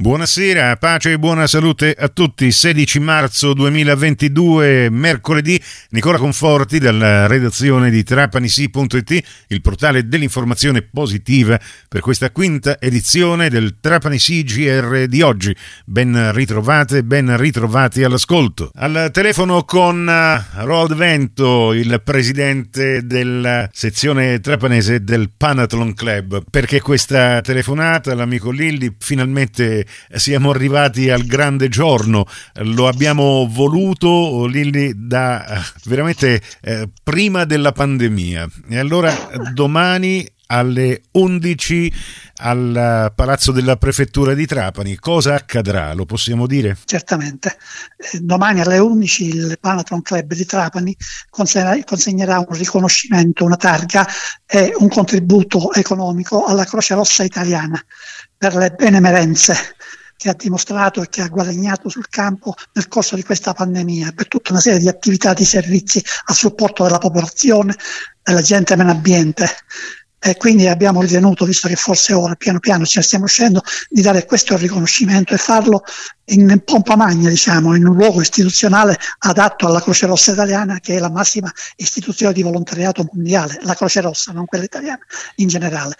Buonasera, pace e buona salute a tutti. 16 marzo 2022, mercoledì, Nicola Conforti dalla redazione di trapanisi.it, il portale dell'informazione positiva per questa quinta edizione del Trapanisi GR di oggi. Ben ritrovate, ben ritrovati all'ascolto. Al telefono con eh, Roald Vento, il presidente della sezione trapanese del Panathlon Club. Perché questa telefonata, l'amico Lilli, finalmente siamo arrivati al grande giorno, lo abbiamo voluto Lilli da eh, veramente eh, prima della pandemia e allora domani alle 11 al Palazzo della Prefettura di Trapani. Cosa accadrà? Lo possiamo dire? Certamente. Eh, domani alle 11 il Panatron Club di Trapani consegnerà un riconoscimento, una targa e un contributo economico alla Croce Rossa italiana per le benemerenze che ha dimostrato e che ha guadagnato sul campo nel corso di questa pandemia per tutta una serie di attività di servizi a supporto della popolazione, della gente meno ambiente. E quindi abbiamo ritenuto, visto che forse ora piano piano ci stiamo uscendo, di dare questo riconoscimento e farlo in pompa magna, diciamo, in un luogo istituzionale adatto alla Croce Rossa italiana, che è la massima istituzione di volontariato mondiale, la Croce Rossa, non quella italiana in generale.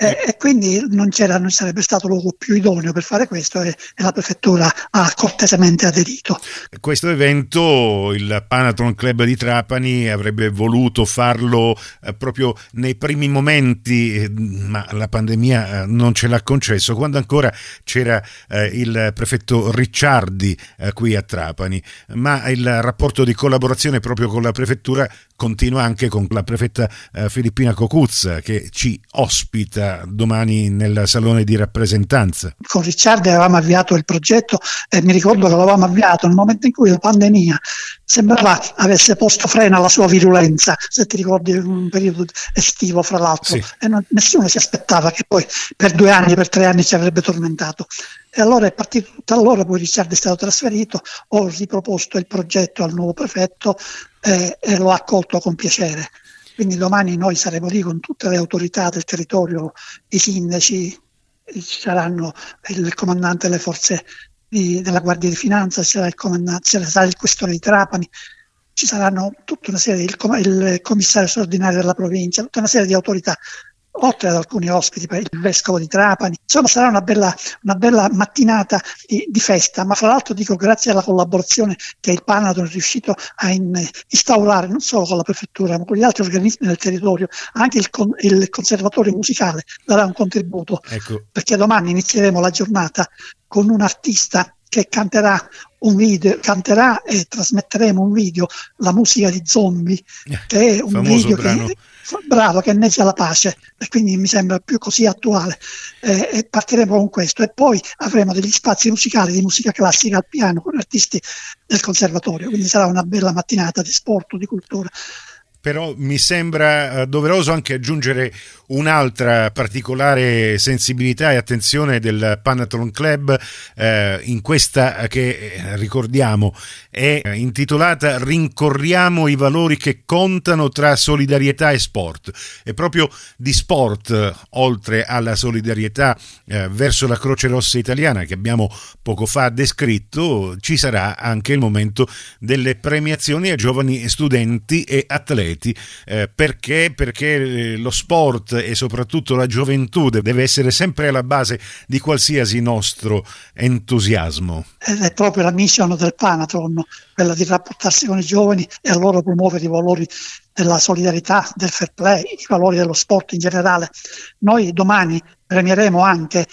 E, e, quindi non, c'era, non sarebbe stato luogo più idoneo per fare questo e, e, la prefettura ha cortesemente aderito. Questo evento il Panatron Club di Trapani avrebbe voluto farlo eh, proprio nei primi momenti, eh, ma la pandemia eh, non ce l'ha concesso, quando ancora c'era eh, il prefetto Ricciardi eh, qui a Trapani, ma il rapporto di collaborazione proprio con la prefettura continua anche con la prefetta eh, Filippina Cocuzza che ci ospita domani nel salone di rappresentanza. Con Ricciardi avevamo avviato il progetto e mi ricordo che l'avevamo avviato nel momento in cui la pandemia sembrava avesse posto freno alla sua virulenza, se ti ricordi un periodo estivo fra l'altro, sì. e non, nessuno si aspettava che poi per due anni, per tre anni ci avrebbe tormentato. E allora è partito da allora, poi Ricciardi è stato trasferito, ho riproposto il progetto al nuovo prefetto eh, e lo ha accolto con piacere. Quindi domani noi saremo lì con tutte le autorità del territorio, i sindaci, ci saranno il comandante delle forze di, della Guardia di Finanza, ci sarà il, comandante, sarà il questore di Trapani, ci saranno tutta una serie, il, il commissario straordinario della provincia, tutta una serie di autorità oltre ad alcuni ospiti, il vescovo di Trapani. Insomma, sarà una bella, una bella mattinata di, di, festa, ma fra l'altro dico grazie alla collaborazione che il Panaton è riuscito a in, instaurare non solo con la prefettura, ma con gli altri organismi del territorio, anche il, con, il conservatorio musicale darà un contributo, ecco. perché domani inizieremo la giornata con un artista che canterà un video, canterà e trasmetteremo un video, la musica di zombie, che è un video brano. che bravo, che inneggia la pace, e quindi mi sembra più così attuale. Eh, e partiremo con questo. E poi avremo degli spazi musicali di musica classica al piano con artisti del conservatorio, quindi sarà una bella mattinata di sport, di cultura però mi sembra eh, doveroso anche aggiungere un'altra particolare sensibilità e attenzione del Panathlon Club eh, in questa che eh, ricordiamo è intitolata Rincorriamo i valori che contano tra solidarietà e sport. E proprio di sport oltre alla solidarietà eh, verso la Croce Rossa italiana che abbiamo poco fa descritto ci sarà anche il momento delle premiazioni a giovani studenti e atleti atleti. Eh, perché? Perché eh, lo sport e soprattutto la gioventù deve essere sempre alla base di qualsiasi nostro entusiasmo. È proprio la missione del Panatron, quella di rapportarsi con i giovani e loro promuovere i valori della solidarietà, del fair play, i valori dello sport in generale. Noi domani premieremo anche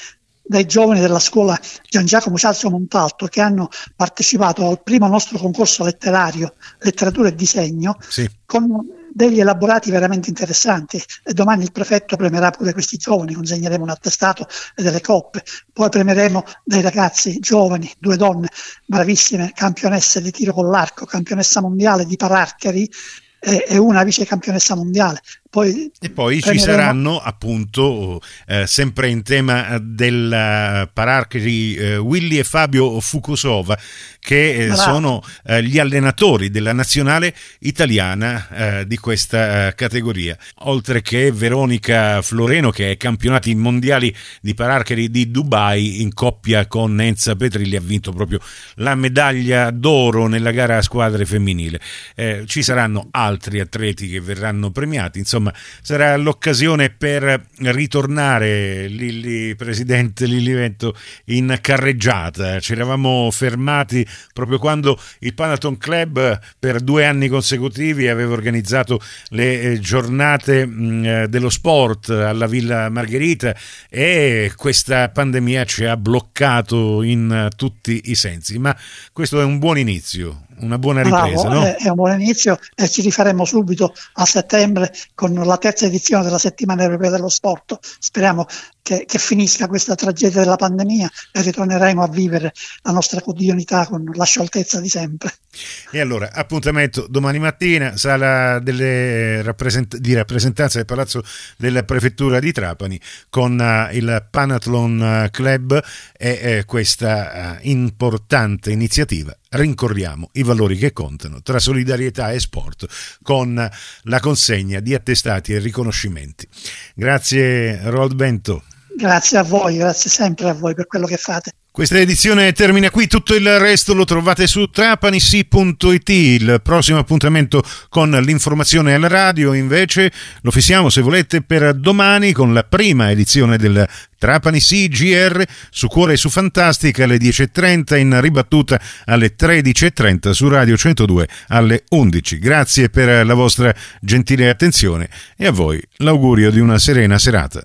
dai giovani della scuola Gian Giacomo Cialzio Montalto che hanno partecipato al primo nostro concorso letterario, letteratura e disegno, sì. con degli elaborati veramente interessanti e domani il prefetto premierà pure questi giovani, consegneremo un attestato e delle coppe, poi premieremo dei ragazzi giovani, due donne bravissime, campionesse di tiro con l'arco, campionessa mondiale di pararcheri e, e una vice campionessa mondiale. Poi e poi ci saranno appunto, eh, sempre in tema del Pararchi, eh, Willy e Fabio Fukusova, che eh, sono eh, gli allenatori della nazionale italiana eh, di questa eh, categoria, oltre che Veronica Floreno, che ai campionati mondiali di Pararcheri di Dubai in coppia con Enza Petrilli ha vinto proprio la medaglia d'oro nella gara a squadre femminile. ci saranno altri atleti che verranno premiati, insomma sarà l'occasione per ritornare, Lilli, Presidente Lilli Vento, in carreggiata. Ci eravamo fermati proprio quando il Panaton Club per due anni consecutivi aveva organizzato le eh, giornate mm, eh, dello sport alla Villa Margherita e questa pandemia ci ha bloccato in tutti i sensi, ma questo è un buon inizio, una buona ripresa. Bravo, no? è, un buon inizio e ci rifaremo subito a settembre con la terza edizione della settimana europea dello sport. Speriamo che, che, finisca questa tragedia della pandemia e ritorneremo a vivere la nostra quotidianità con la scioltezza di sempre. E allora, appuntamento domani mattina, sala rappresent- di rappresentanza del Palazzo della Prefettura di Trapani con uh, il Panathlon Club e uh, questa uh, importante iniziativa rincorriamo i valori che contano tra solidarietà e sport con la consegna di attestati e riconoscimenti. Grazie Rold Bento. Grazie a voi, grazie sempre a voi per quello che fate. Questa edizione termina qui, tutto il resto lo trovate su trapanisi.it. Il prossimo appuntamento con l'informazione alla radio invece lo fissiamo se volete per domani con la prima edizione del Trapani CGR su Cuore e su Fantastica alle 10.30 in ribattuta alle 13.30 su Radio 102 alle 11. Grazie per la vostra gentile attenzione e a voi l'augurio di una serena serata.